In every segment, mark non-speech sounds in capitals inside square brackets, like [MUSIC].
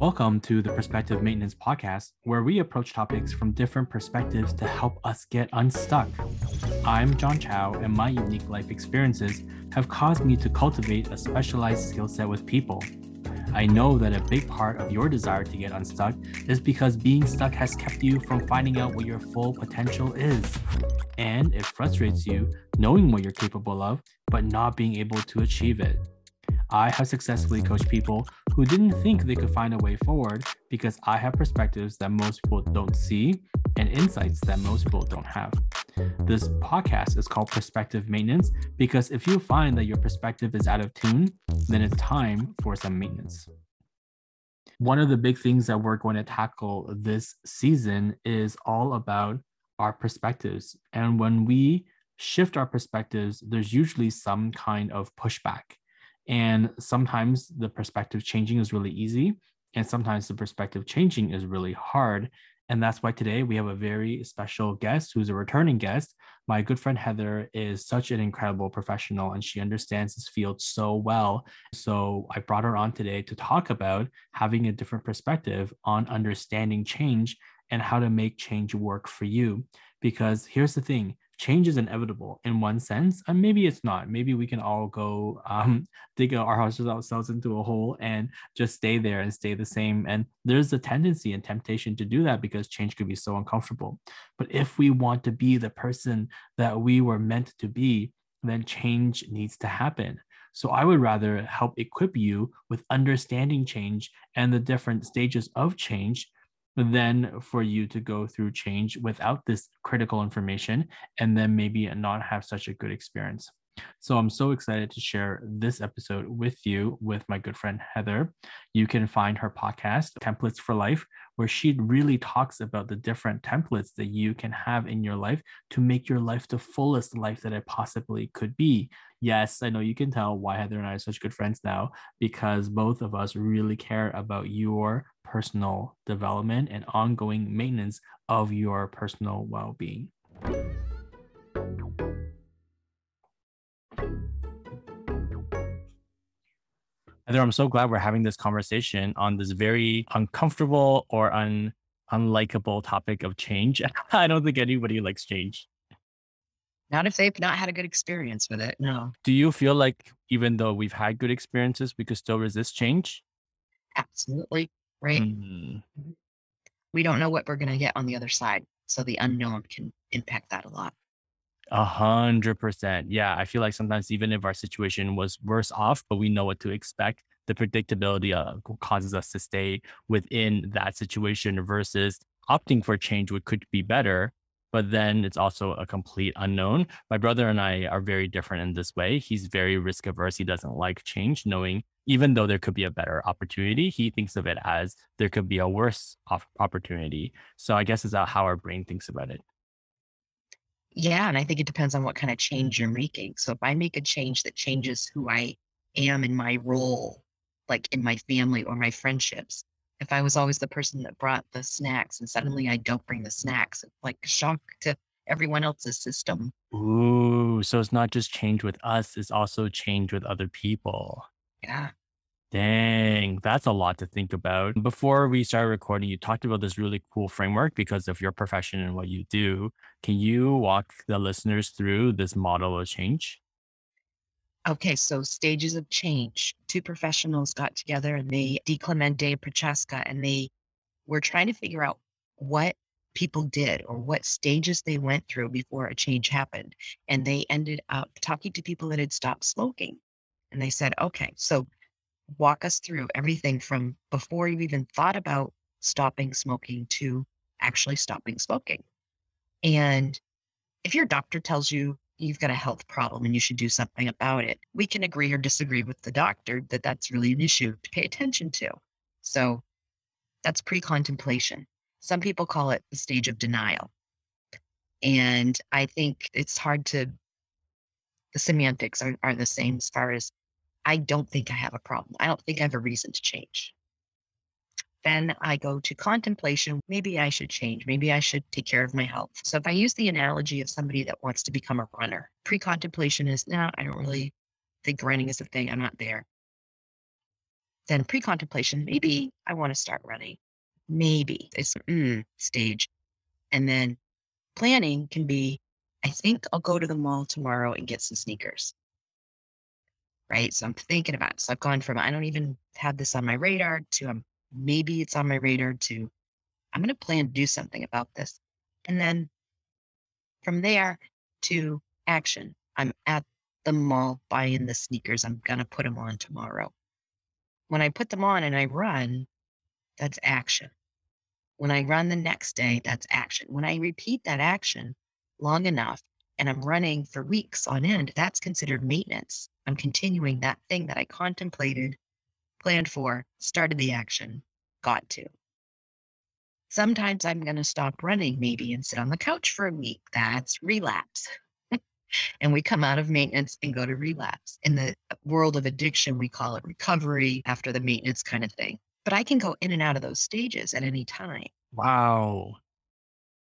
Welcome to the Perspective Maintenance Podcast, where we approach topics from different perspectives to help us get unstuck. I'm John Chow, and my unique life experiences have caused me to cultivate a specialized skill set with people. I know that a big part of your desire to get unstuck is because being stuck has kept you from finding out what your full potential is. And it frustrates you knowing what you're capable of, but not being able to achieve it. I have successfully coached people who didn't think they could find a way forward because I have perspectives that most people don't see and insights that most people don't have. This podcast is called Perspective Maintenance because if you find that your perspective is out of tune, then it's time for some maintenance. One of the big things that we're going to tackle this season is all about our perspectives. And when we shift our perspectives, there's usually some kind of pushback. And sometimes the perspective changing is really easy, and sometimes the perspective changing is really hard. And that's why today we have a very special guest who's a returning guest. My good friend Heather is such an incredible professional and she understands this field so well. So I brought her on today to talk about having a different perspective on understanding change and how to make change work for you. Because here's the thing change is inevitable in one sense and maybe it's not. Maybe we can all go um, [LAUGHS] dig our houses ourselves into a hole and just stay there and stay the same. And there's a tendency and temptation to do that because change could be so uncomfortable. But if we want to be the person that we were meant to be then change needs to happen. So I would rather help equip you with understanding change and the different stages of change than for you to go through change without this critical information and then maybe not have such a good experience. So I'm so excited to share this episode with you with my good friend Heather. You can find her podcast, Templates for Life, where she really talks about the different templates that you can have in your life to make your life the fullest life that it possibly could be. Yes, I know you can tell why Heather and I are such good friends now because both of us really care about your personal development and ongoing maintenance of your personal well being. Heather, I'm so glad we're having this conversation on this very uncomfortable or un unlikable topic of change. [LAUGHS] I don't think anybody likes change. Not if they've not had a good experience with it. No. Do you feel like even though we've had good experiences, we could still resist change? Absolutely right? Mm-hmm. We don't know what we're going to get on the other side. So the unknown can impact that a lot. A hundred percent. Yeah. I feel like sometimes even if our situation was worse off, but we know what to expect, the predictability uh, causes us to stay within that situation versus opting for change, which could be better. But then it's also a complete unknown. My brother and I are very different in this way. He's very risk averse. He doesn't like change, knowing even though there could be a better opportunity, he thinks of it as there could be a worse opportunity. So I guess is that how our brain thinks about it. Yeah, and I think it depends on what kind of change you're making. So if I make a change that changes who I am in my role, like in my family or my friendships, if I was always the person that brought the snacks and suddenly I don't bring the snacks, it's like a shock to everyone else's system. Ooh, so it's not just change with us, it's also change with other people. Yeah. Dang, that's a lot to think about. Before we started recording, you talked about this really cool framework because of your profession and what you do. Can you walk the listeners through this model of change? Okay, so stages of change. Two professionals got together and they, Di Clemente and Prochaska, and they were trying to figure out what people did or what stages they went through before a change happened. And they ended up talking to people that had stopped smoking. And they said, okay, so walk us through everything from before you even thought about stopping smoking to actually stopping smoking. And if your doctor tells you you've got a health problem and you should do something about it, we can agree or disagree with the doctor that that's really an issue to pay attention to. So that's pre contemplation. Some people call it the stage of denial. And I think it's hard to, the semantics are, are the same as far as I don't think I have a problem. I don't think I have a reason to change. Then I go to contemplation. Maybe I should change. Maybe I should take care of my health. So if I use the analogy of somebody that wants to become a runner, pre contemplation is no, I don't really think running is a thing. I'm not there. Then pre contemplation, maybe I want to start running. Maybe it's mm, stage. And then planning can be, I think I'll go to the mall tomorrow and get some sneakers. Right. So I'm thinking about it. So I've gone from I don't even have this on my radar to um, maybe it's on my radar to I'm going to plan to do something about this. And then from there to action, I'm at the mall buying the sneakers. I'm going to put them on tomorrow. When I put them on and I run, that's action. When I run the next day, that's action. When I repeat that action long enough and I'm running for weeks on end, that's considered maintenance. I'm continuing that thing that I contemplated, planned for, started the action, got to. Sometimes I'm going to stop running maybe and sit on the couch for a week. That's relapse. [LAUGHS] and we come out of maintenance and go to relapse. In the world of addiction, we call it recovery after the maintenance kind of thing. But I can go in and out of those stages at any time. Wow.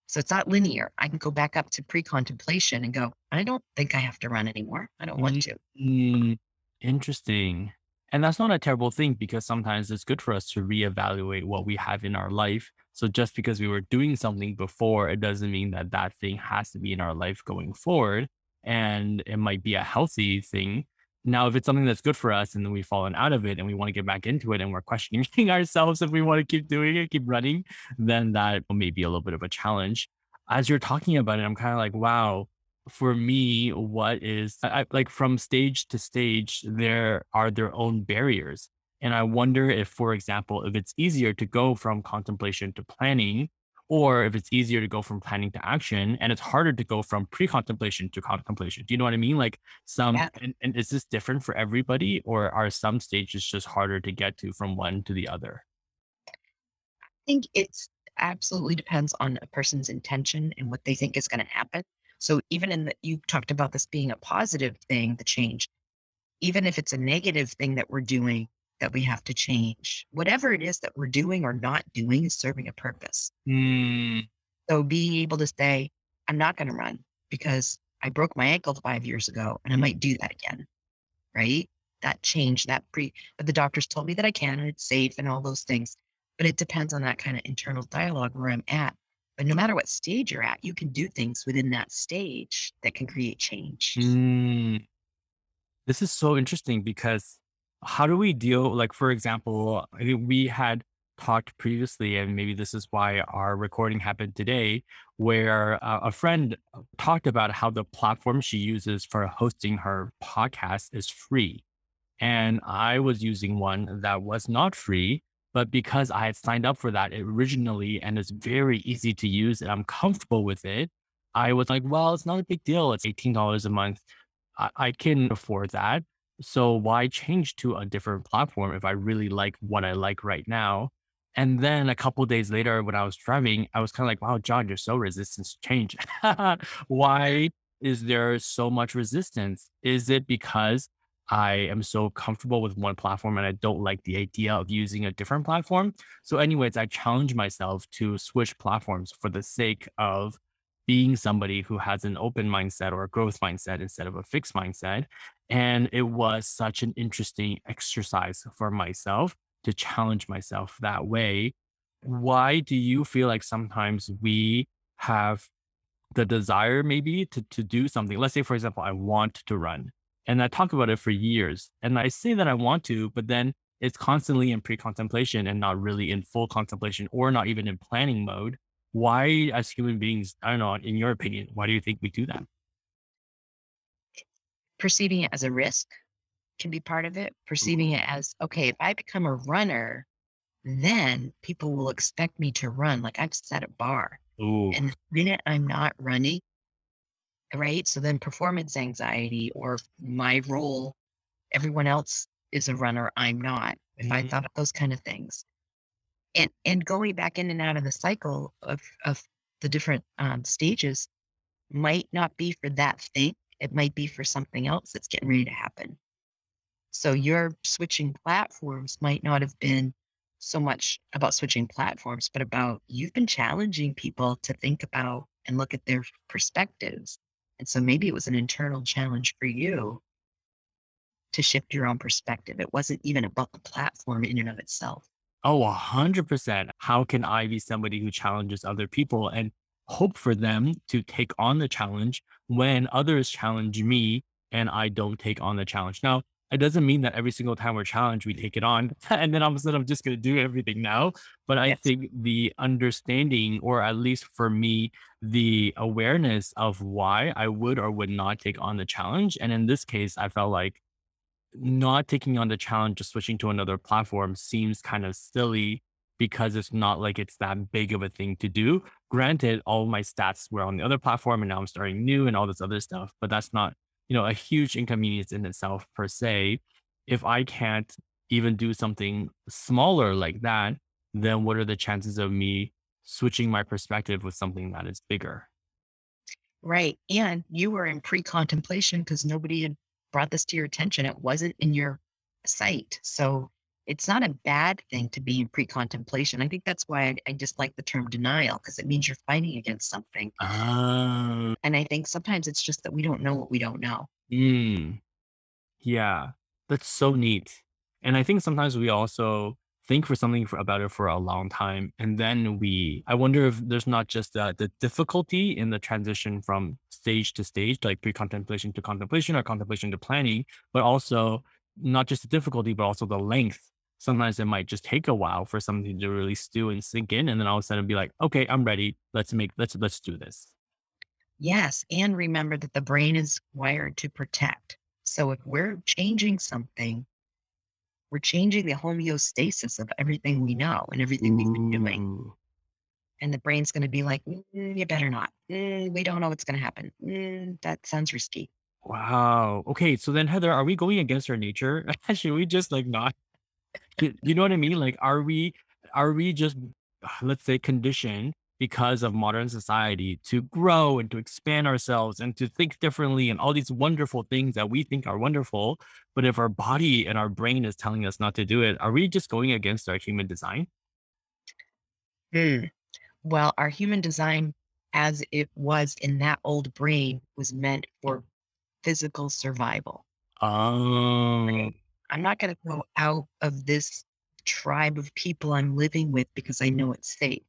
So it's not linear. I can go back up to pre contemplation and go, I don't think I have to run anymore. I don't want to. Mm, interesting. And that's not a terrible thing because sometimes it's good for us to reevaluate what we have in our life. So just because we were doing something before, it doesn't mean that that thing has to be in our life going forward. And it might be a healthy thing. Now, if it's something that's good for us and then we've fallen out of it and we want to get back into it and we're questioning [LAUGHS] ourselves if we want to keep doing it, keep running, then that may be a little bit of a challenge. As you're talking about it, I'm kind of like, wow, for me, what is I, like from stage to stage, there are their own barriers. And I wonder if, for example, if it's easier to go from contemplation to planning, or if it's easier to go from planning to action, and it's harder to go from pre contemplation to contemplation. Do you know what I mean? Like some, yeah. and, and is this different for everybody, or are some stages just harder to get to from one to the other? I think it's absolutely depends on a person's intention and what they think is going to happen. So even in that you talked about this being a positive thing, the change, even if it's a negative thing that we're doing that we have to change, whatever it is that we're doing or not doing is serving a purpose. Mm. So being able to say, I'm not going to run because I broke my ankle five years ago and I might do that again. Right. That change, that pre, but the doctors told me that I can and it's safe and all those things. But it depends on that kind of internal dialogue where I'm at. But no matter what stage you're at, you can do things within that stage that can create change. Mm. This is so interesting because how do we deal, like, for example, we had talked previously, and maybe this is why our recording happened today, where uh, a friend talked about how the platform she uses for hosting her podcast is free. And I was using one that was not free. But because I had signed up for that originally and it's very easy to use and I'm comfortable with it, I was like, well, it's not a big deal. It's $18 a month. I, I can afford that. So why change to a different platform if I really like what I like right now? And then a couple days later, when I was driving, I was kind of like, wow, John, you're so resistant to change. [LAUGHS] why is there so much resistance? Is it because I am so comfortable with one platform and I don't like the idea of using a different platform. So, anyways, I challenge myself to switch platforms for the sake of being somebody who has an open mindset or a growth mindset instead of a fixed mindset. And it was such an interesting exercise for myself to challenge myself that way. Why do you feel like sometimes we have the desire maybe to, to do something? Let's say, for example, I want to run and I talk about it for years. And I say that I want to, but then it's constantly in pre contemplation and not really in full contemplation or not even in planning mode. Why, as human beings, I don't know, in your opinion, why do you think we do that? Perceiving it as a risk can be part of it. Perceiving it as, okay, if I become a runner, then people will expect me to run. Like I've set a bar. Ooh. And the minute I'm not running, right? So then performance anxiety or my role, everyone else is a runner, I'm not. If mm-hmm. I thought of those kind of things. And and going back in and out of the cycle of of the different um, stages might not be for that thing. It might be for something else that's getting ready to happen. So your switching platforms might not have been so much about switching platforms, but about you've been challenging people to think about and look at their perspectives and so maybe it was an internal challenge for you to shift your own perspective. It wasn't even about the platform in and of itself. Oh, a hundred percent. How can I be somebody who challenges other people and hope for them to take on the challenge when others challenge me and I don't take on the challenge? Now, it doesn't mean that every single time we're challenged, we take it on. [LAUGHS] And then all of a sudden, I'm just going to do everything now. But I Yes. think the understanding, or at least for me, the awareness of why I would or would not take on the challenge. And in this case, I felt like not taking on the challenge, just switching to another platform seems kind of silly because it's not like it's that big of a thing to do. Granted, all my stats were on the other platform and now I'm starting new and all this other stuff, but that's not, you know, a huge inconvenience in itself per se. If I can't even do something smaller like that, then what are the chances of me switching my perspective with something that is bigger? Right. And you were in pre contemplation because nobody had brought this to your attention. It wasn't in your sight. So it's not a bad thing to be in pre contemplation. I think that's why I, I just like the term denial because it means you're fighting against something. Oh, And I think sometimes it's just that we don't know what we don't know. mm. Yeah, that's so neat. And I think sometimes we also think for something for, about it for a long time, and then we. I wonder if there's not just the the difficulty in the transition from stage to stage, like pre-contemplation to contemplation or contemplation to planning, but also not just the difficulty, but also the length. Sometimes it might just take a while for something to really stew and sink in, and then all of a sudden be like, okay, I'm ready. Let's make let's let's do this. Yes. And remember that the brain is wired to protect. So if we're changing something, we're changing the homeostasis of everything we know and everything we've been doing. And the brain's going to be like, "Mm, you better not. Mm, we don't know what's going to happen. Mm, that sounds risky. Wow. Okay. So then, Heather, are we going against our nature? [LAUGHS] Should we just like not? You you know what I mean? Like, are we, are we just, [SIGHS] let's say, conditioned because of modern society to grow and to expand ourselves and to think differently and all these wonderful things that we think are wonderful? But if our body and our brain is telling us not to do it, are we just going against our human design? Hmm. Well, our human design, as it was in that old brain, was meant for physical survival. Oh, I'm not going to go out of this tribe of people I'm living with because I know it's safe.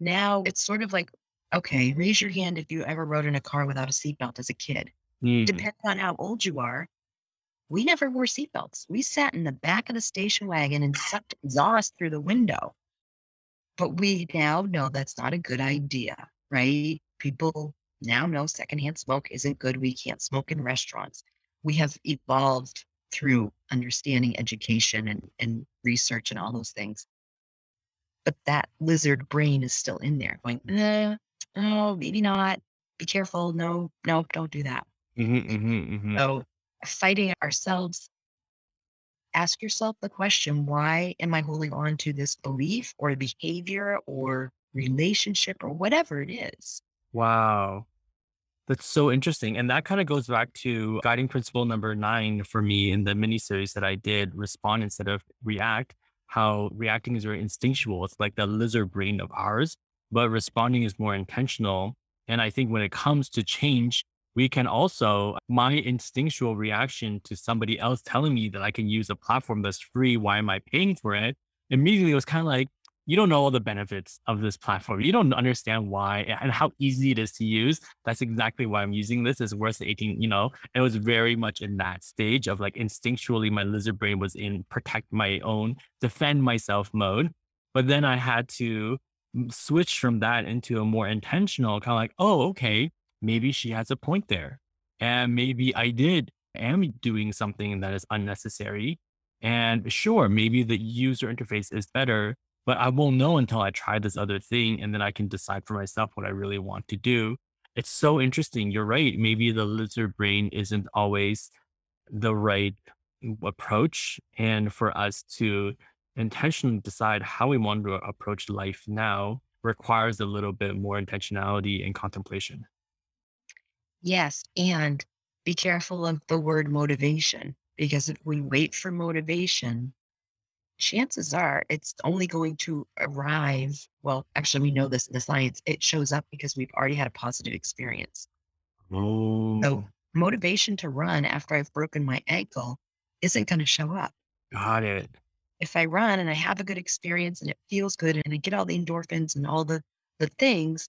Now it's sort of like, okay, raise your hand if you ever rode in a car without a seatbelt as a kid. mm, Depends on how old you are. We never wore seatbelts. We sat in the back of the station wagon and sucked exhaust through the window. But we now know that's not a good idea, right? People now know secondhand smoke isn't good. We can't smoke in restaurants. We have evolved through understanding education and, and research and all those things. But that lizard brain is still in there going, eh, oh, maybe not. Be careful. No, no, don't do that. mhm, mhm, mhm. So fighting ourselves, ask yourself the question, why am I holding on to this belief or behavior or relationship or whatever it is? Wow. That's so interesting. And that kind of goes back to guiding principle number nine for me in the mini series that I did respond instead of react. How reacting is very instinctual. It's like the lizard brain of ours, but responding is more intentional. And I think when it comes to change, we can also, my instinctual reaction to somebody else telling me that I can use a platform that's free, why am I paying for it? Immediately it was kind of like, you don't know all the benefits of this platform. You don't understand why and how easy it is to use. That's exactly why I'm using this. It's worth the 18, you know, it was very much in that stage of like instinctually my lizard brain was in protect my own, defend myself mode. But then I had to switch from that into a more intentional kind of like, oh, okay, maybe she has a point there. And maybe I did am doing something that is unnecessary. And sure, maybe the user interface is better, but I won't know until I try this other thing and then I can decide for myself what I really want to do. It's so interesting. You're right. Maybe the lizard brain isn't always the right approach. And for us to intentionally decide how we want to approach life now requires a little bit more intentionality and contemplation. Yes. And be careful of the word motivation because if we wait for motivation, chances are it's only going to arrive. Well, actually, we know this in the science. It shows up because we've already had a positive experience. Oh, So motivation to run after I've broken my ankle isn't going to show up. Got it. If I run and I have a good experience and it feels good and I get all the endorphins and all the, the things,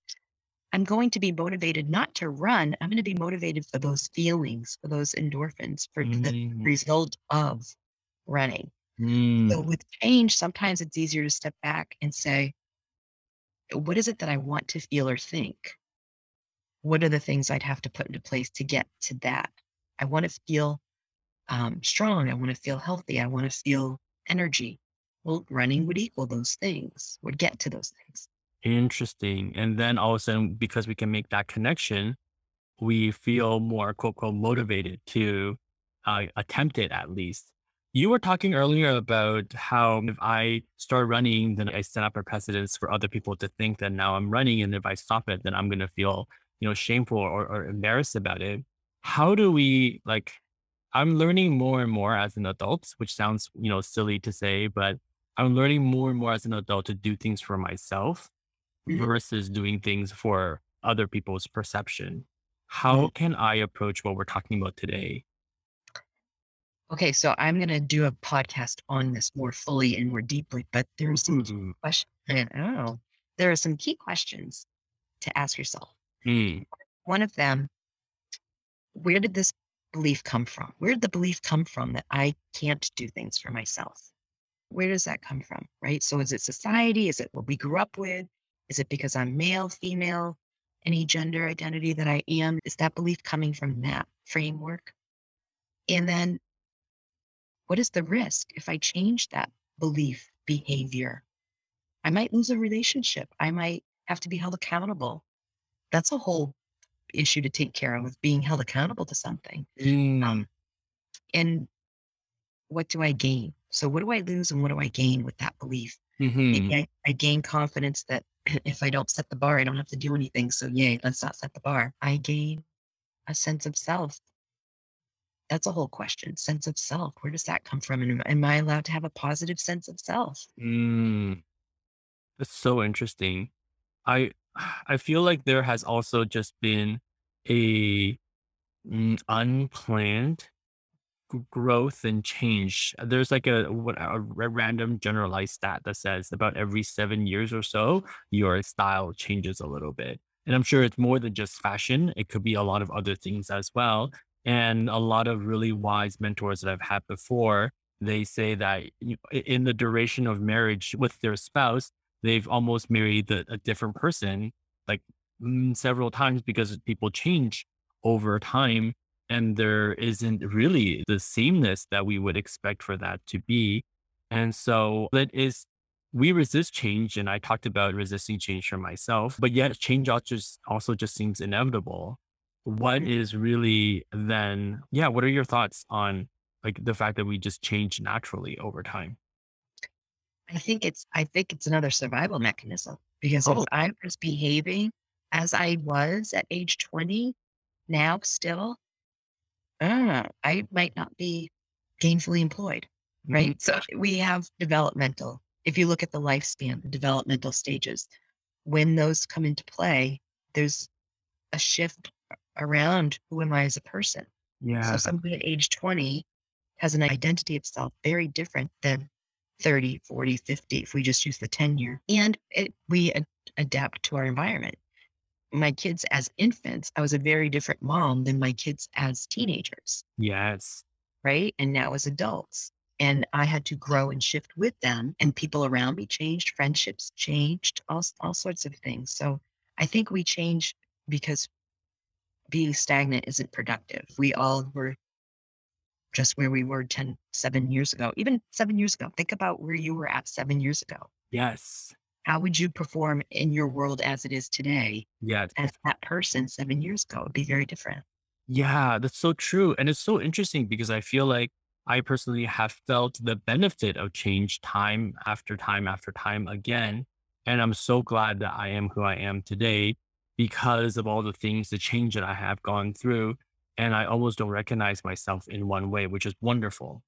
I'm going to be motivated not to run. I'm going to be motivated for those feelings, for those endorphins, for the Mm, result of running. So mm, with change, sometimes it's easier to step back and say, what is it that I want to feel or think? What are the things I'd have to put into place to get to that? I want to feel um, strong. I want to feel healthy. I want to feel energy. Well, running would equal those things, would get to those things. Interesting. And then all of a sudden, because we can make that connection, we feel more quote, unquote motivated to uh, attempt it at least. You were talking earlier about how if I start running, then I set up a precedence for other people to think that now I'm running. And if I stop it, then I'm going to feel, you know, shameful or, or embarrassed about it. How do we like, I'm learning more and more as an adult, which sounds, you know, silly to say, but I'm learning more and more as an adult to do things for myself Mhm, versus doing things for other people's perception. How can I approach what we're talking about today? Okay, so I'm going to do a podcast on this more fully and more deeply, but there are some key Ooh. questions. Oh, there are some key questions to ask yourself. Mm, One of them, where did this belief come from? Where did the belief come from that I can't do things for myself? Where does that come from? Right. So is it society? Is it what we grew up with? Is it because I'm male, female, any gender identity that I am? Is that belief coming from that framework? And then what is the risk if I change that belief behavior? I might lose a relationship. I might have to be held accountable. That's a whole issue to take care of, with being held accountable to something. mm, Um, and what do I gain? So, what do I lose and what do I gain with that belief? mhm, Maybe I, I gain confidence that [CLEARS THROAT] if I don't set the bar, I don't have to do anything. So, yay, let's not set the bar. I gain a sense of self. That's a whole question. Sense of self. Where does that come from? And am, I allowed to have a positive sense of self? mm. That's so interesting. I I feel like there has also just been a mm, unplanned g- growth and change. There's like a what a random generalized stat that says about every seven years or so, your style changes a little bit. And I'm sure it's more than just fashion. It could be a lot of other things as well. And a lot of really wise mentors that I've had before, they say that in the duration of marriage with their spouse, they've almost married a, a different person like mm, several times because people change over time and there isn't really the sameness that we would expect for that to be. And so that is we resist change and I talked about resisting change for myself, but yet change also just also just seems inevitable. What Mm, really then yeah, what are your thoughts on like the fact that we just change naturally over time? I think it's I think it's another survival mechanism because if Oh, I was behaving as I was at age 20, now still, uh, I might not be gainfully employed, mhm, right? So we have developmental. If you look at the lifespan, the developmental stages, when those come into play, there's a shift around who am I as a person. Yeah. So somebody at age 20 has an identity of self very different than 30, 40, 50, if we just use the 10 year. And it, we ad- adapt to our environment. My kids as infants, I was a very different mom than my kids as teenagers, yes. right? And now as adults. And I had to grow and shift with them, and people around me changed, friendships changed, all, all sorts of things. So I think we change because being stagnant isn't productive. We all were just where we were 10, 7 years ago, even seven years ago. Think about where you were at seven years ago. Yes. How would you perform in your world as it is today Yes. as that person seven years ago? It'd be very different. Yeah, that's so true. And it's so interesting because I feel like I personally have felt the benefit of change time after time after time again. And I'm so glad that I am who I am today because of all the things, the change that I have gone through. And I almost don't recognize myself in one way, which is wonderful.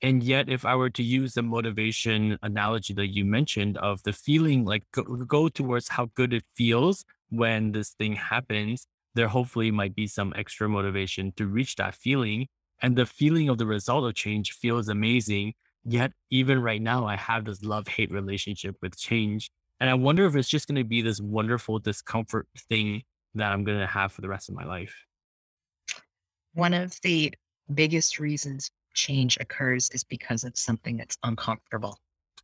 And yet, if I were to use the motivation analogy that you mentioned of the feeling, like go, go towards how good it feels when this thing happens, there hopefully might be some extra motivation to reach that feeling. And the feeling of the result of change feels amazing. Yet, even right now, I have this love hate relationship with change. And I wonder if it's just going to be this wonderful discomfort thing that I'm going to have for the rest of my life. One of the biggest reasons change occurs is because of something that's uncomfortable.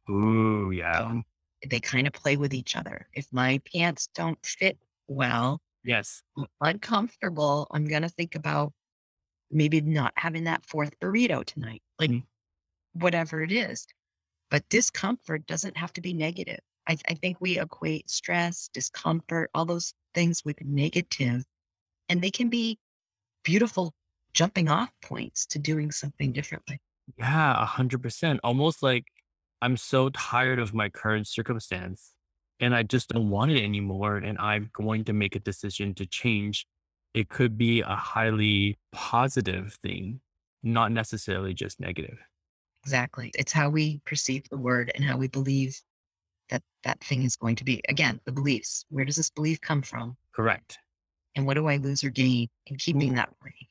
Ooh, yeah. Um, they kind of play with each other. If my pants don't fit well, yes, uncomfortable, I'm going to think about maybe not having that fourth burrito tonight, like mm whatever it is. But discomfort doesn't have to be negative. I, I think we equate stress, discomfort, all those things with negative, and they can be beautiful jumping off points to doing something differently. Yeah, a hundred percent. Almost like I'm so tired of my current circumstance and I just don't want it anymore. And I'm going to make a decision to change. It could be a highly positive thing, not necessarily just negative. Exactly. It's how we perceive the word and how we believe that that thing is going to be. Again, the beliefs. Where does this belief come from? Correct. And what do I lose or gain in keeping that belief?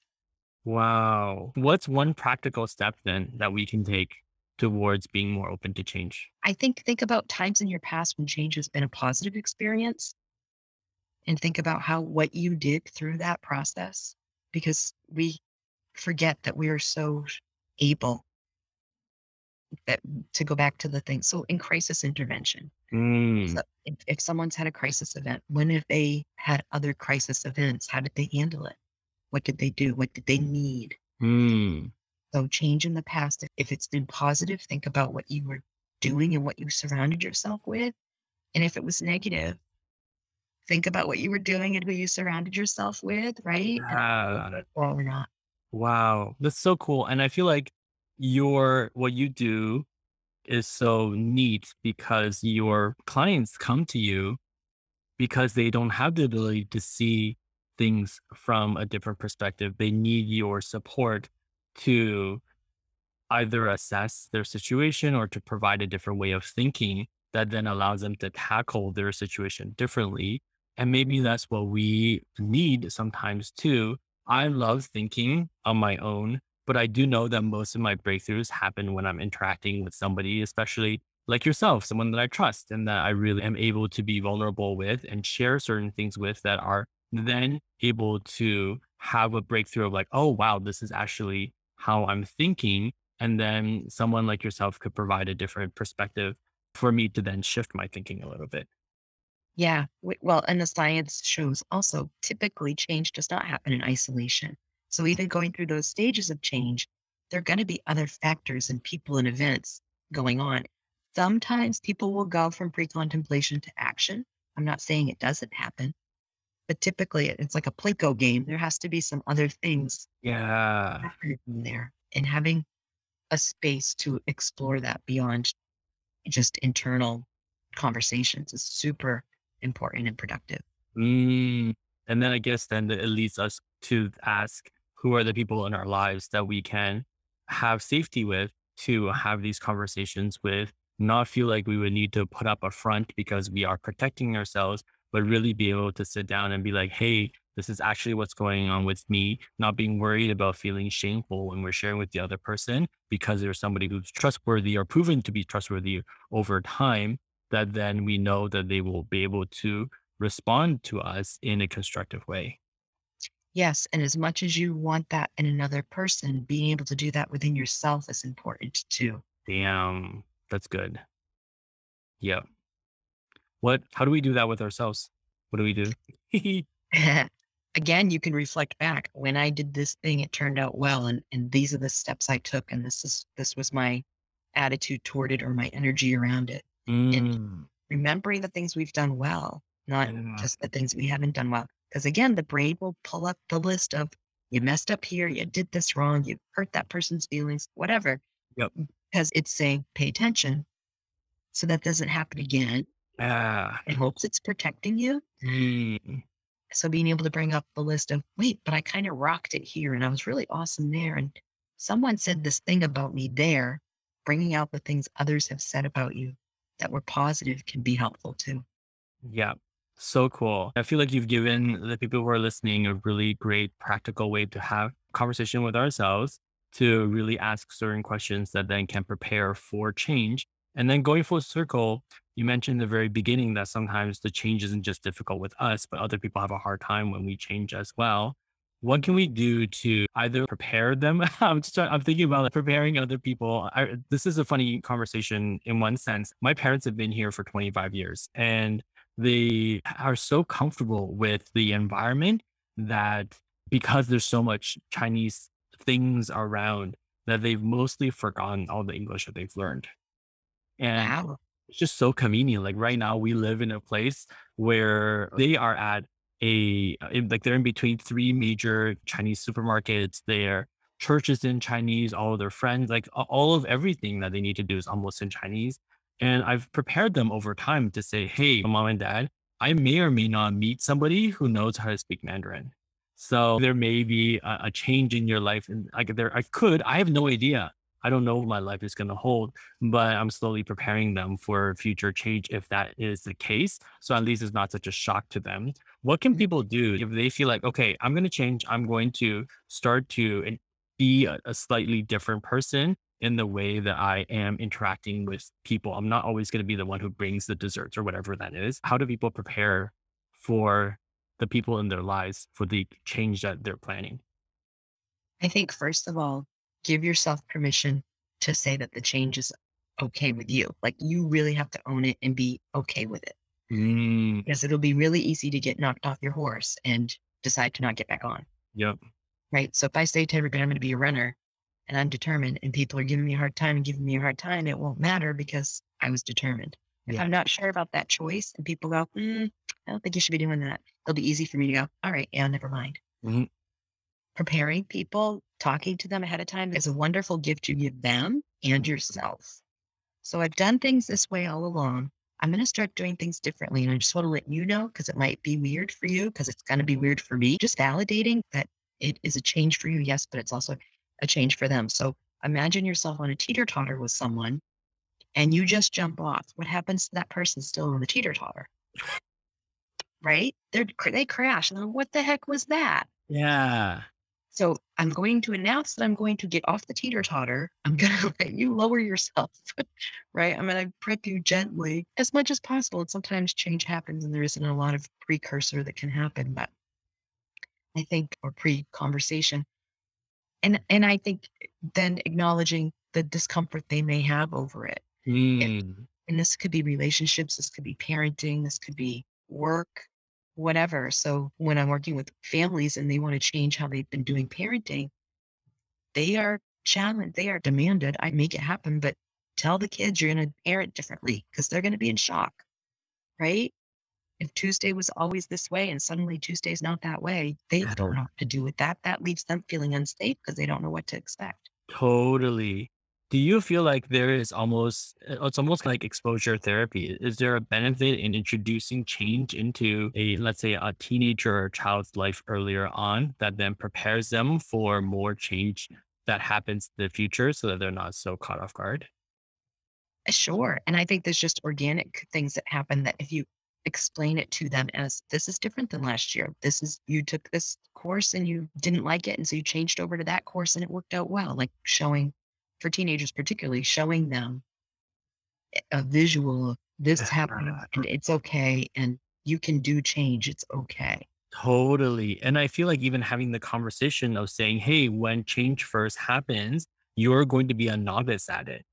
Wow. What's one practical step then that we can take towards being more open to change? I think think about times in your past when change has been a positive experience and think about how what you did through that process because we forget that we are so able that to go back to the thing. So in crisis intervention, mm. so if, if someone's had a crisis event, when have they had other crisis events? How did they handle it? What did they do? What did they need? Mm. So change in the past. If it's been positive, think about what you were doing and what you surrounded yourself with. And if it was negative, think about what you were doing and who you surrounded yourself with, right? Uh, or not. Wow. That's so cool. And I feel like your what you do is so neat because your clients come to you because they don't have the ability to see things from a different perspective. They need your support to either assess their situation or to provide a different way of thinking that then allows them to tackle their situation differently. And maybe that's what we need sometimes too. I love thinking on my own, but I do know that most of my breakthroughs happen when I'm interacting with somebody, especially like yourself, someone that I trust and that I really am able to be vulnerable with and share certain things with that are then able to have a breakthrough of like, oh, wow, this is actually how I'm thinking. And then someone like yourself could provide a different perspective for me to then shift my thinking a little bit. Yeah. Well, and the science shows also typically change does not happen in isolation. So even going through those stages of change, there are going to be other factors and people and events going on. Sometimes people will go from pre contemplation to action. I'm not saying it doesn't happen, but typically it's like a Plinko game. There has to be some other things yeah there and having a space to explore that beyond just internal conversations is super important and productive. Mm. And then I guess then it leads us to ask who are the people in our lives that we can have safety with to have these conversations with, not feel like we would need to put up a front because we are protecting ourselves, but really be able to sit down and be like, hey, this is actually what's going on with me, not being worried about feeling shameful when we're sharing with the other person because there's somebody who's trustworthy or proven to be trustworthy over time, that then we know that they will be able to respond to us in a constructive way. Yes. And as much as you want that in another person, being able to do that within yourself is important too. Damn, that's good. Yeah. What, how do we do that with ourselves? What do we do? [LAUGHS] [LAUGHS] Again, you can reflect back. When I did this thing, it turned out well. And, and these are the steps I took. And this is, this was my attitude toward it or my energy around it. Mm. And remembering the things we've done well, not yeah. just the things we haven't done well. Because again, the brain will pull up the list of you messed up here, you did this wrong, you hurt that person's feelings, whatever. Yep. Because it's saying pay attention so that doesn't happen again. Yeah. It hopes it's protecting you. Mm. So being able to bring up the list of, wait, but I kind of rocked it here and I was really awesome there. And someone said this thing about me there, bringing out the things others have said about you that were positive can be helpful too. Yeah. So cool. I feel like you've given the people who are listening a really great practical way to have conversation with ourselves to really ask certain questions that then can prepare for change. And then going full circle, you mentioned the very beginning that sometimes the change isn't just difficult with us, but other people have a hard time when we change as well. What can we do to either prepare them? [LAUGHS] I'm just I'm thinking about like preparing other people. I, this is a funny conversation in one sense. My parents have been here for 25 years and they are so comfortable with the environment that because there's so much Chinese things around that they've mostly forgotten all the English that they've learned. And Wow. it's just so convenient. Like right now, we live in a place where they are at a, uh, like they're in between three major Chinese supermarkets. Their church is in Chinese, all of their friends, like all of everything that they need to do is almost in Chinese. And I've prepared them over time to say, hey, mom and dad, I may or may not meet somebody who knows how to speak Mandarin. So there may be a, a change in your life. And like there, I could, I have no idea. I don't know what my life is going to hold, but I'm slowly preparing them for future change if that is the case. So at least it's not such a shock to them. What can mm-hmm. people do if they feel like, okay, I'm going to change, I'm going to start to be a, a slightly different person in the way that I am interacting with people? I'm not always going to be the one who brings the desserts or whatever that is. How do people prepare for the people in their lives for the change that they're planning? I think, first of all, give yourself permission to say that the change is okay with you. Like you really have to own it and be okay with it Mm, because it'll be really easy to get knocked off your horse and decide to not get back on. yep. Right. So if I say to everybody, I'm going to be a runner and I'm determined and people are giving me a hard time and giving me a hard time, it won't matter because I was determined. If Yeah. I'm not sure about that choice and people go, mm, I don't think you should be doing that, it'll be easy for me to go, all right, yeah, never mind. Mhm. Preparing people, talking to them ahead of time is a wonderful gift you give them and yourself. So I've done things this way all along. I'm going to start doing things differently. And I just want to let you know because it might be weird for you because it's going to be weird for me. Just validating that it is a change for you, yes, but it's also a change for them. So imagine yourself on a teeter totter with someone and you just jump off. What happens to that person still on the teeter totter? Right? They're, they crash. And what the heck was that? Yeah. So I'm going to announce that I'm going to get off the teeter totter. I'm going [LAUGHS] to let you lower yourself, [LAUGHS] right? I'm going to prep you gently as much as possible. And sometimes change happens and there isn't a lot of precursor that can happen, but I think, or pre conversation. And, and I think then acknowledging the discomfort they may have over it. Mm, And this could be relationships, this could be parenting, this could be work, whatever. So when I'm working with families and they want to change how they've been doing parenting, they are challenged, they are demanded. I make it happen, but tell the kids you're going to parent differently because they're going to be in shock, right? If Tuesday was always this way and suddenly Tuesday's not that way, they don't know what to do with that. That leaves them feeling unsafe because they don't know what to expect. totally. Do you feel like there is almost, uh, it's almost like exposure therapy? Is there a benefit in introducing change into a, let's say, a teenager or child's life earlier on that then prepares them for more change that happens in the future so that they're not so caught off guard? Uh, Sure. And I think there's just organic things that happen that if you explain it to them as this is different than last year. This is you took this course and you didn't like it. And so you changed over to that course and it worked out well. Like showing for teenagers, particularly showing them a visual of this happening and it's okay. And you can do change. It's okay. Totally. And I feel like even having the conversation of saying, hey, when change first happens, you're going to be a novice at it.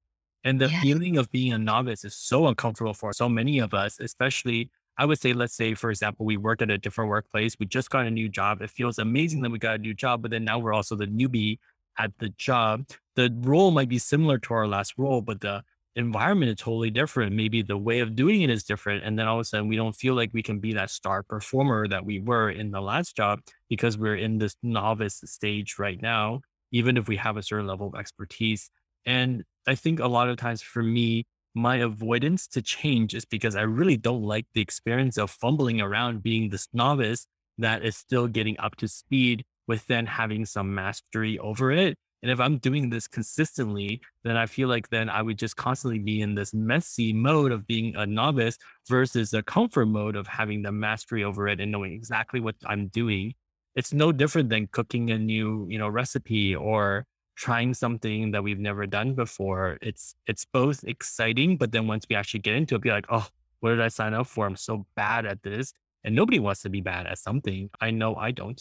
And the Yes. feeling of being a novice is so uncomfortable for so many of us, especially, I would say, let's say, for example, we worked at a different workplace. We just got a new job. It feels amazing that we got a new job, but then now we're also the newbie at the job. The role might be similar to our last role, but the environment is totally different. Maybe the way of doing it is different. And then all of a sudden, we don't feel like we can be that star performer that we were in the last job because we're in this novice stage right now, even if we have a certain level of expertise. And I think a lot of times for me, my avoidance to change is because I really don't like the experience of fumbling around being this novice that is still getting up to speed with then having some mastery over it. And if I'm doing this consistently, then I feel like then I would just constantly be in this messy mode of being a novice versus the comfort mode of having the mastery over it and knowing exactly what I'm doing. It's no different than cooking a new, you know, recipe or trying something that we've never done before. It's it's both exciting, but then once we actually get into it, be like, oh, what did I sign up for? I'm so bad at this. And nobody wants to be bad at something. I know I don't.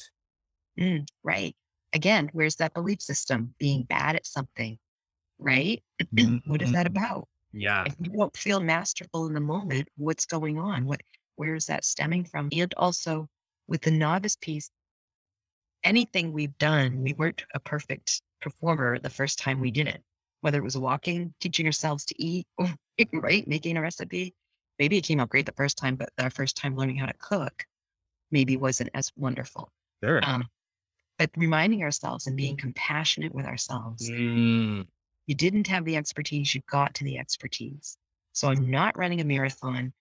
Mm, right. Again, where's that belief system? Being bad at something, right? [CLEARS THROAT] what is that Mhm. about? Yeah. If you don't feel masterful in the moment, what's going on? What where is that stemming from? And also with the novice piece, anything we've done, we weren't a perfect performer the first time we did it. Whether it was walking, teaching ourselves to eat, or [LAUGHS] right, making a recipe. Maybe it came out great the first time, but our first time learning how to cook maybe wasn't as wonderful. Sure. Um, but reminding ourselves and being compassionate with ourselves. Mm, You didn't have the expertise, you got to the expertise. So I'm not running a marathon,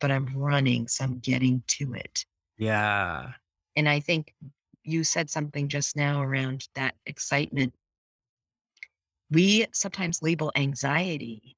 but I'm running, so I'm getting to it. yeah. And I think you said something just now around that excitement. We sometimes label anxiety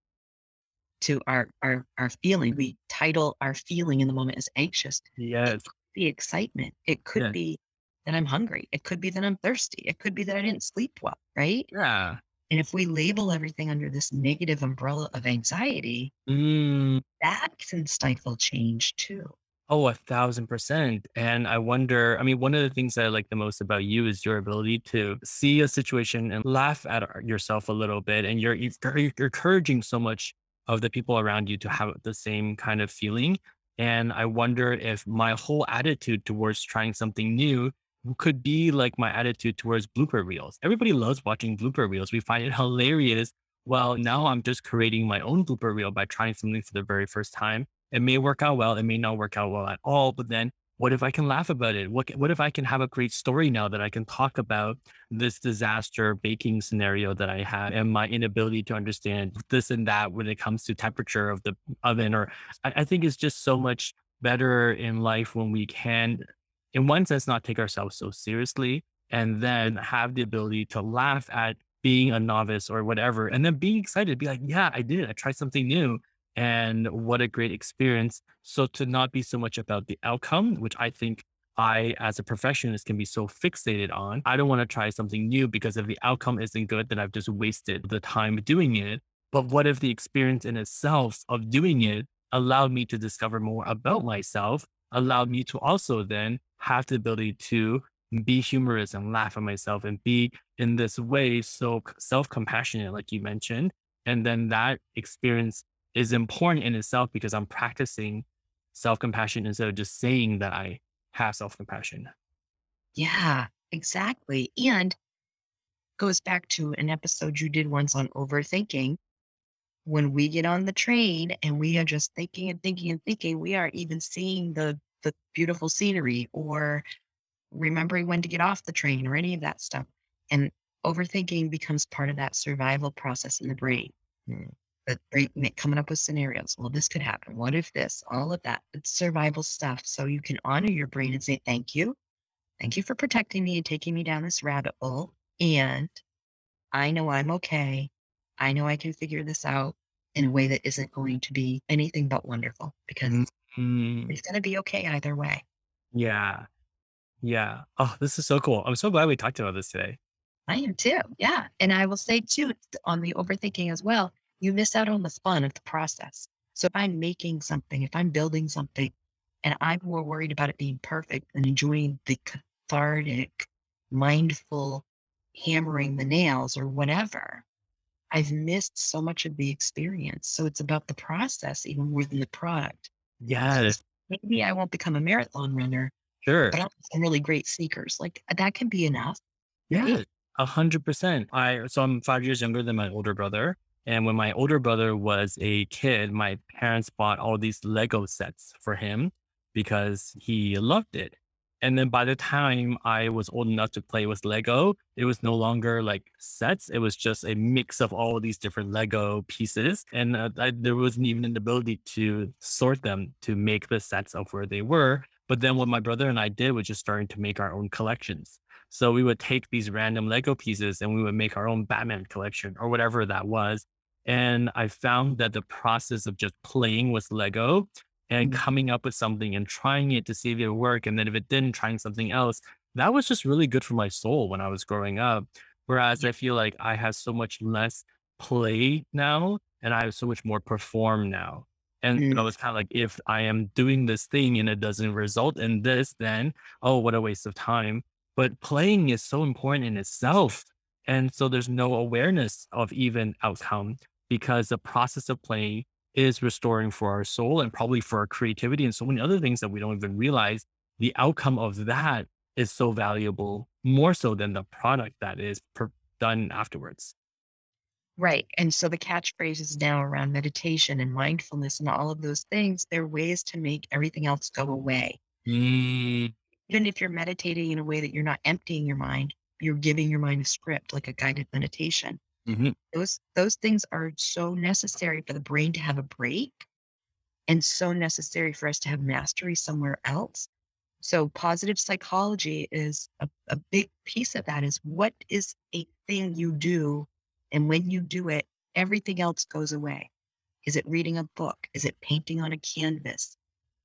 to our our our feeling. We title our feeling in the moment as anxious. Yes. The excitement. It could Yes. be that I'm hungry. It could be that I'm thirsty. It could be that I didn't sleep well, right? Yeah. And if we label everything under this negative umbrella of anxiety, Mm, that can stifle change too. Oh, a thousand percent. And I wonder, I mean, one of the things that I like the most about you is your ability to see a situation and laugh at yourself a little bit. And you're, you're encouraging so much of the people around you to have the same kind of feeling. And I wonder if my whole attitude towards trying something new could be like my attitude towards blooper reels. Everybody loves watching blooper reels. We find it hilarious. Well, now I'm just creating my own blooper reel by trying something for the very first time. It may work out well. It may not work out well at all. But then what if I can laugh about it? What, what if I can have a great story now that I can talk about this disaster baking scenario that I had and my inability to understand this and that when it comes to temperature of the oven? Or I, I think it's just so much better in life when we can, in one sense, not take ourselves so seriously and then have the ability to laugh at being a novice or whatever, and then being excited, be like, yeah, I did it. I tried something new. And what a great experience. So to not be so much about the outcome, which I think I, as a perfectionist, can be so fixated on. I don't want to try something new because if the outcome isn't good, then I've just wasted the time doing it. But what if the experience in itself of doing it allowed me to discover more about myself, allowed me to also then have the ability to be humorous and laugh at myself and be in this way so self compassionate, like you mentioned. And then that experience is important in itself because I'm practicing self compassion instead of just saying that I have self compassion. Yeah, exactly. And goes back to an episode you did once on overthinking. When we get on the train and we are just thinking and thinking and thinking, we aren't even seeing the the beautiful scenery or remembering when to get off the train or any of that stuff. And overthinking becomes part of that survival process in the brain. Mm. Brain coming up with scenarios. Well, this could happen. What if this? All of that. It's survival stuff. So you can honor your brain and say, thank you. Thank you for protecting me and taking me down this rabbit hole. And I know I'm okay. I know I can figure this out in a way that isn't going to be anything but wonderful because Mm, it's going to be okay either way. yeah. Yeah. Oh, this is so cool. I'm so glad we talked about this today. I am too. Yeah. And I will say too, on the overthinking as well, you miss out on the fun of the process. So if I'm making something, if I'm building something, and I'm more worried about it being perfect than enjoying the cathartic, mindful hammering the nails or whatever, I've missed so much of the experience. So it's about the process even more than the product. Yes. Maybe I won't become a marathon runner, Sure. but I'm some really great sneakers. Like uh, that can be enough. Yeah, a hundred percent. I so I'm five years younger than my older brother. And when my older brother was a kid, my parents bought all these Lego sets for him because he loved it. And then by the time I was old enough to play with Lego, it was no longer like sets. It was just a mix of all these different Lego pieces. And uh, I, there wasn't even an ability to sort them to make the sets of where they were. But then what my brother and I did was just starting to make our own collections. So we would take these random Lego pieces and we would make our own Batman collection or whatever that was. And I found that the process of just playing with Lego and Mm. coming up with something and trying it to see if it would work. And then if it didn't, trying something else, that was just really good for my soul when I was growing up. Whereas I feel like I have so much less play now and I have so much more perform now. And you Mm. know, it's kind of like if I am doing this thing and it doesn't result in this, then oh, what a waste of time. But playing is so important in itself. And so there's no awareness of even outcome because the process of playing is restoring for our soul and probably for our creativity and so many other things that we don't even realize. The outcome of that is so valuable, more so than the product that is per- done afterwards. Right. And so the catchphrases now around meditation and mindfulness and all of those things, they're ways to make everything else go away. Mm, Even if you're meditating in a way that you're not emptying your mind, you're giving your mind a script like a guided meditation. Mhm. Those those things are so necessary for the brain to have a break and so necessary for us to have mastery somewhere else. So positive psychology is a, a big piece of that is what is a thing you do and when you do it, everything else goes away. Is it reading a book? Is it painting on a canvas?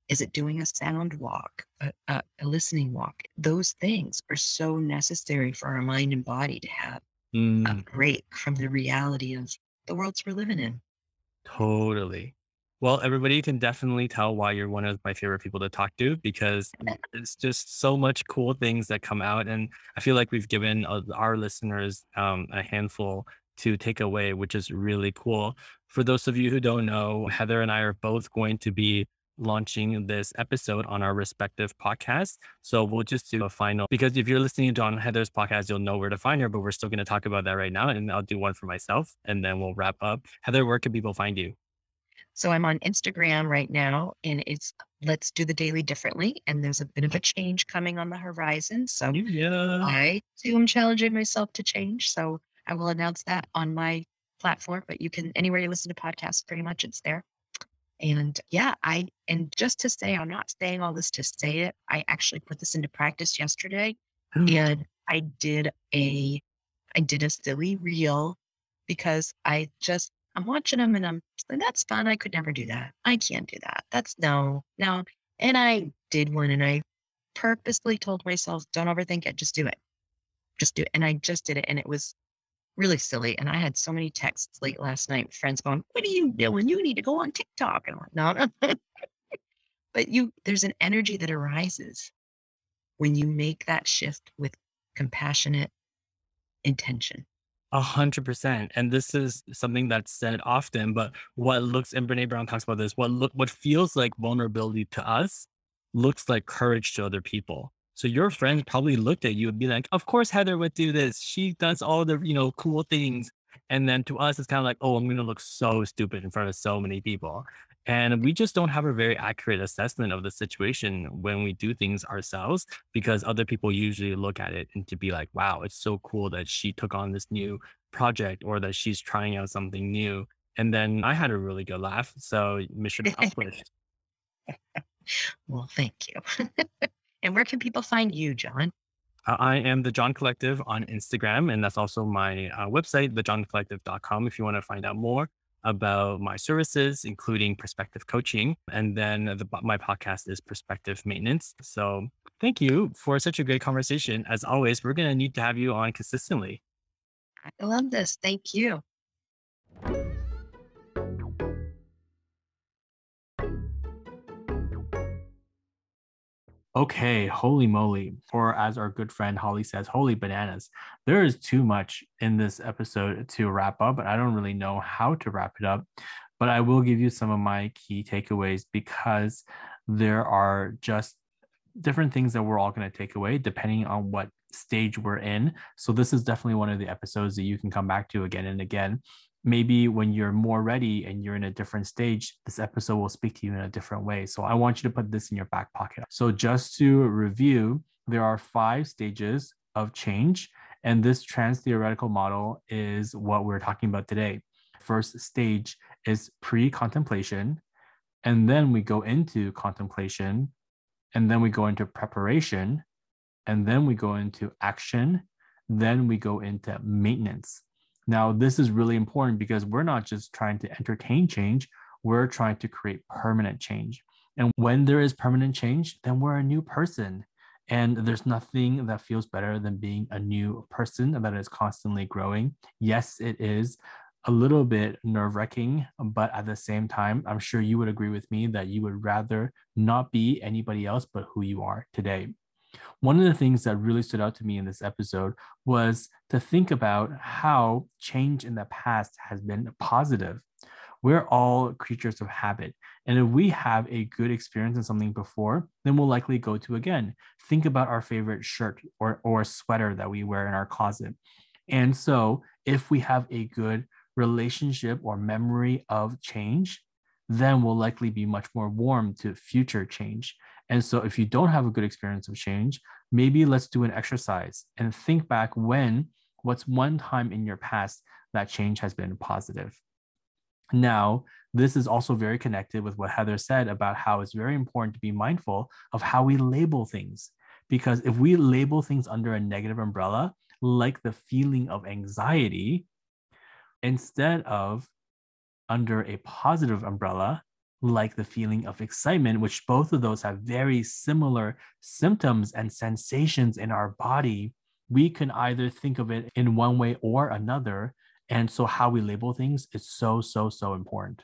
Is it doing a sound walk, a, a, a listening walk? Those things are so necessary for our mind and body to have a Mm, break from the reality of the worlds we're living in. totally. Well, everybody can definitely tell why you're one of my favorite people to talk to because it's just so much cool things that come out. And I feel like we've given our listeners um, a handful to take away, which is really cool. For those of you who don't know, Heather and I are both going to be launching this episode on our respective podcasts. So we'll just do a final because if you're listening to on Heather's podcast, you'll know where to find her, but we're still going to talk about that right now. And I'll do one for myself and then we'll wrap up. Heather, where can people find you? So I'm on Instagram right now and it's let's do the daily differently. And there's a bit of a change coming on the horizon. So Yeah. I too am challenging myself to change. So I will announce that on my platform, but you can anywhere you listen to podcasts, pretty much it's there. And yeah, I and just to say, I'm not saying all this to say it. I actually put this into practice yesterday and I did a I did a silly reel because I just I'm watching them and I'm like, that's fun. I could never do that. I can't do that. That's no, no. And I did one and I purposely told myself, don't overthink it, just do it. Just do it. And I just did it. And it was really silly. And I had so many texts late last night, friends going, What are you doing? You need to go on TikTok. And I'm like, no, no. [LAUGHS] but you there's an energy that arises when you make that shift with compassionate intention. A hundred percent. And this is something that's said often, but what looks and Brene Brown talks about this, what look what feels like vulnerability to us looks like courage to other people. So your friends probably looked at you and be like, of course Heather would do this. She does all the, you know, cool things. And then to us, it's kind of like, oh, I'm gonna look so stupid in front of so many people. And we just don't have a very accurate assessment of the situation when we do things ourselves because other people usually look at it and to be like, wow, it's so cool that she took on this new project or that she's trying out something new. And then I had a really good laugh. So mission [LAUGHS] accomplished. Well, thank you. [LAUGHS] and where can people find you, John? Uh, I am the John Collective on Instagram, and that's also my uh, website, thejohncollective.com, if you want to find out more about my services, including perspective coaching. And then the, my podcast is Perspective Maintenance. So thank you for such a great conversation. As always, we're going to need to have you on consistently. I love this. Thank you. Okay, holy moly. Or as our good friend Holly says, holy bananas. There is too much in this episode to wrap up, and I don't really know how to wrap it up. But I will give you some of my key takeaways because there are just different things that we're all going to take away depending on what stage we're in. So, this is definitely one of the episodes that you can come back to again and again maybe when you're more ready and you're in a different stage, this episode will speak to you in a different way. So I want you to put this in your back pocket. So just to review, there are five stages of change. And this trans theoretical model is what we're talking about today. First stage is pre contemplation. And then we go into contemplation. And then we go into preparation. and then we go into action, then we go into maintenance. Now, this is really important because we're not just trying to entertain change, we're trying to create permanent change. And when there is permanent change, then we're a new person. And there's nothing that feels better than being a new person that is constantly growing. Yes, it is a little bit nerve wracking, but at the same time, I'm sure you would agree with me that you would rather not be anybody else but who you are today. One of the things that really stood out to me in this episode was to think about how change in the past has been positive. We're all creatures of habit. And if we have a good experience in something before, then we'll likely go to again. Think about our favorite shirt or, or sweater that we wear in our closet. And so, if we have a good relationship or memory of change, then we'll likely be much more warm to future change. And so, if you don't have a good experience of change, maybe let's do an exercise and think back when, what's one time in your past that change has been positive. Now, this is also very connected with what Heather said about how it's very important to be mindful of how we label things. Because if we label things under a negative umbrella, like the feeling of anxiety, instead of under a positive umbrella, like the feeling of excitement, which both of those have very similar symptoms and sensations in our body, we can either think of it in one way or another. And so, how we label things is so, so, so important.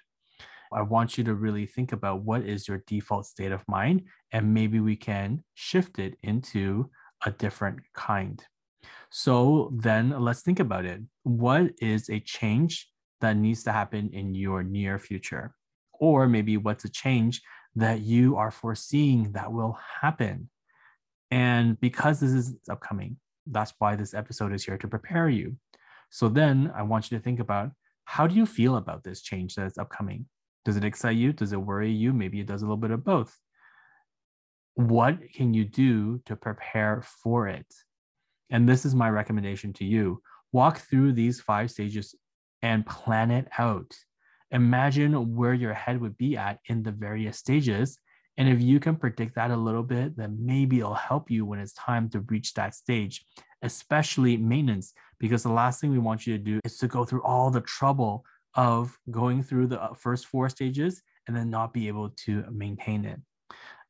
I want you to really think about what is your default state of mind, and maybe we can shift it into a different kind. So then let's think about it. What is a change that needs to happen in your near future? Or maybe what's a change that you are foreseeing that will happen? And because this is upcoming, that's why this episode is here to prepare you. So then I want you to think about how do you feel about this change that is upcoming? Does it excite you? Does it worry you? Maybe it does a little bit of both. What can you do to prepare for it? And this is my recommendation to you walk through these five stages and plan it out. Imagine where your head would be at in the various stages. And if you can predict that a little bit, then maybe it'll help you when it's time to reach that stage, especially maintenance, because the last thing we want you to do is to go through all the trouble of going through the uh, first four stages and then not be able to maintain it.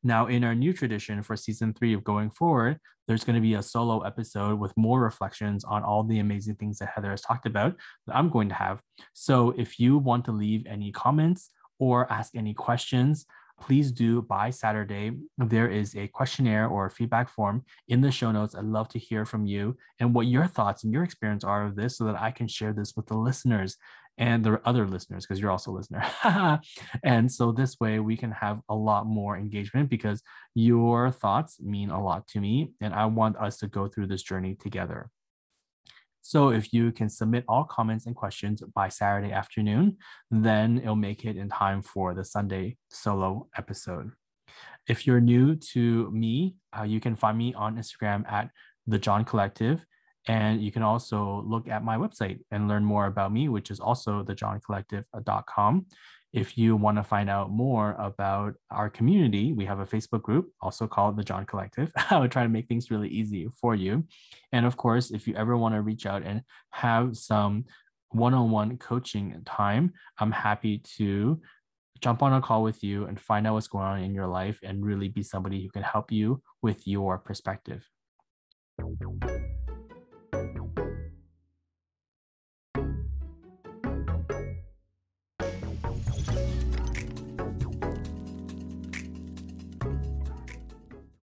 Now, in our new tradition for season three of going forward, there's going to be a solo episode with more reflections on all the amazing things that Heather has talked about that I'm going to have. So if you want to leave any comments or ask any questions, please do by Saturday. There is a questionnaire or feedback form in the show notes. I'd love to hear from you and what your thoughts and your experience are of this so that I can share this with the listeners and the other listeners because you're also a listener. [LAUGHS] and so this way we can have a lot more engagement because your thoughts mean a lot to me and I want us to go through this journey together. So if you can submit all comments and questions by Saturday afternoon, then it'll make it in time for the Sunday solo episode. If you're new to me, uh, you can find me on Instagram at the John Collective. And you can also look at my website and learn more about me, which is also thejohncollective.com. If you want to find out more about our community, we have a Facebook group, also called the John Collective. [LAUGHS] I would try to make things really easy for you. And of course, if you ever want to reach out and have some one on one coaching time, I'm happy to jump on a call with you and find out what's going on in your life and really be somebody who can help you with your perspective.